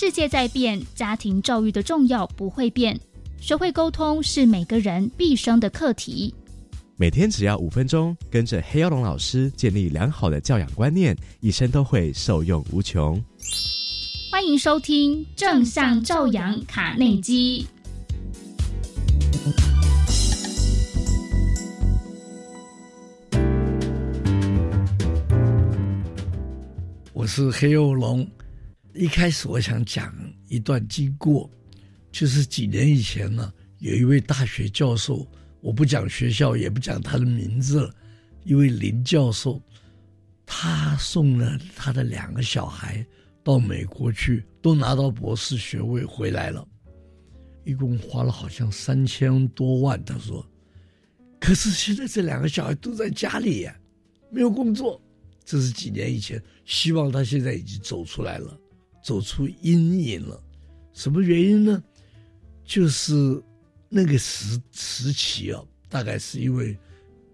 世界在变，家庭教育的重要不会变。学会沟通是每个人毕生的课题。每天只要五分钟，跟着黑曜龙老师建立良好的教养观念，一生都会受用无穷。欢迎收听正向教养卡内基。我是黑曜龙。一开始我想讲一段经过，就是几年以前呢，有一位大学教授，我不讲学校，也不讲他的名字了，一位林教授，他送了他的两个小孩到美国去，都拿到博士学位回来了，一共花了好像三千多万。他说，可是现在这两个小孩都在家里呀，没有工作。这是几年以前，希望他现在已经走出来了。走出阴影了，什么原因呢？就是那个时时期啊，大概是因为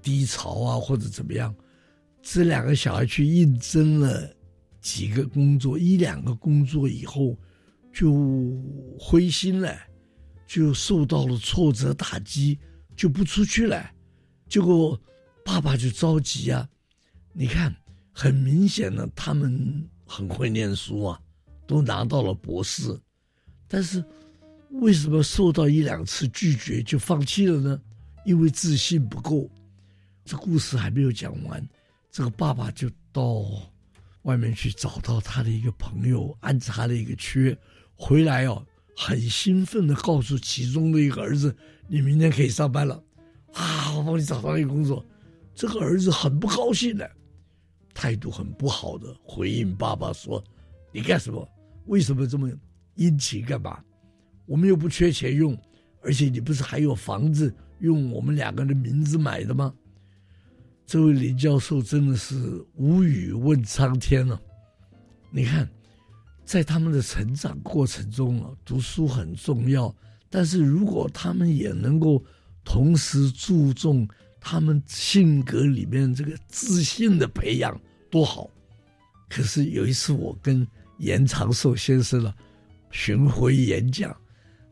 低潮啊，或者怎么样，这两个小孩去应征了几个工作，一两个工作以后就灰心了，就受到了挫折打击，就不出去了。结果爸爸就着急啊，你看，很明显的，他们很会念书啊。都拿到了博士，但是为什么受到一两次拒绝就放弃了呢？因为自信不够。这故事还没有讲完，这个爸爸就到外面去找到他的一个朋友，安插了一个缺，回来哦，很兴奋地告诉其中的一个儿子：“你明天可以上班了，啊，我帮你找到一个工作。”这个儿子很不高兴的，态度很不好的回应爸爸说：“你干什么？”为什么这么殷勤干嘛？我们又不缺钱用，而且你不是还有房子用我们两个人的名字买的吗？这位林教授真的是无语问苍天了。你看，在他们的成长过程中啊，读书很重要，但是如果他们也能够同时注重他们性格里面这个自信的培养，多好。可是有一次我跟严长寿先生了，巡回演讲，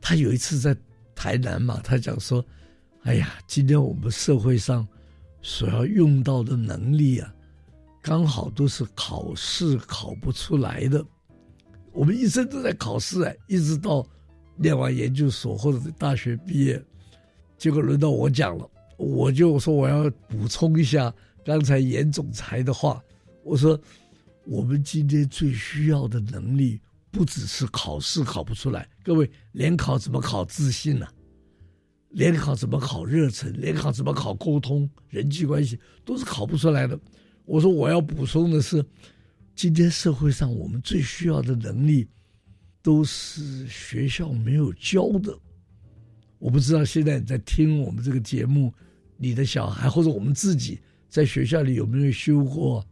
他有一次在台南嘛，他讲说：“哎呀，今天我们社会上所要用到的能力啊，刚好都是考试考不出来的。我们一生都在考试哎，一直到念完研究所或者是大学毕业，结果轮到我讲了，我就说我要补充一下刚才严总裁的话，我说。”我们今天最需要的能力，不只是考试考不出来。各位，联考怎么考自信呢？联考怎么考热忱？联考怎么考沟通、人际关系，都是考不出来的。我说我要补充的是，今天社会上我们最需要的能力，都是学校没有教的。我不知道现在你在听我们这个节目，你的小孩或者我们自己在学校里有没有修过？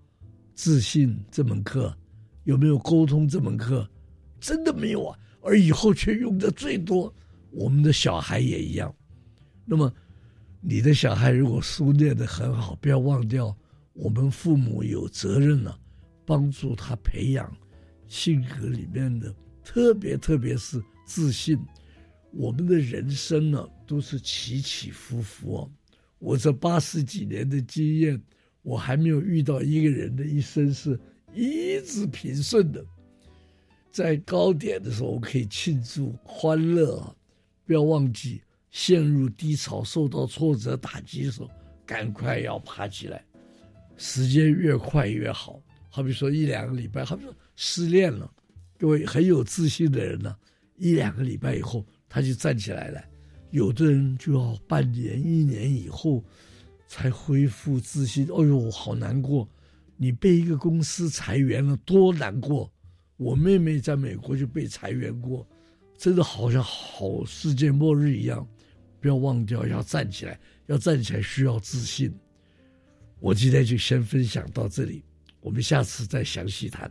自信这门课有没有沟通这门课？真的没有啊！而以后却用的最多，我们的小孩也一样。那么，你的小孩如果书念的很好，不要忘掉，我们父母有责任呢、帮助他培养性格里面的，特别特别是自信。我们的人生呢，都是起起伏伏、哦。我这八十几年的经验。我还没有遇到一个人的一生是一直平顺的，在高点的时候我可以庆祝欢乐啊，不要忘记陷入低潮、受到挫折打击的时候，赶快要爬起来，时间越快越好。好比说一两个礼拜，好比说失恋了，各位很有自信的人呢，一两个礼拜以后他就站起来了，有的人就要半年、一年以后。才恢复自信。哎呦，好难过！你被一个公司裁员了，多难过！我妹妹在美国就被裁员过，真的好像好世界末日一样。不要忘掉，要站起来，要站起来需要自信。我今天就先分享到这里，我们下次再详细谈。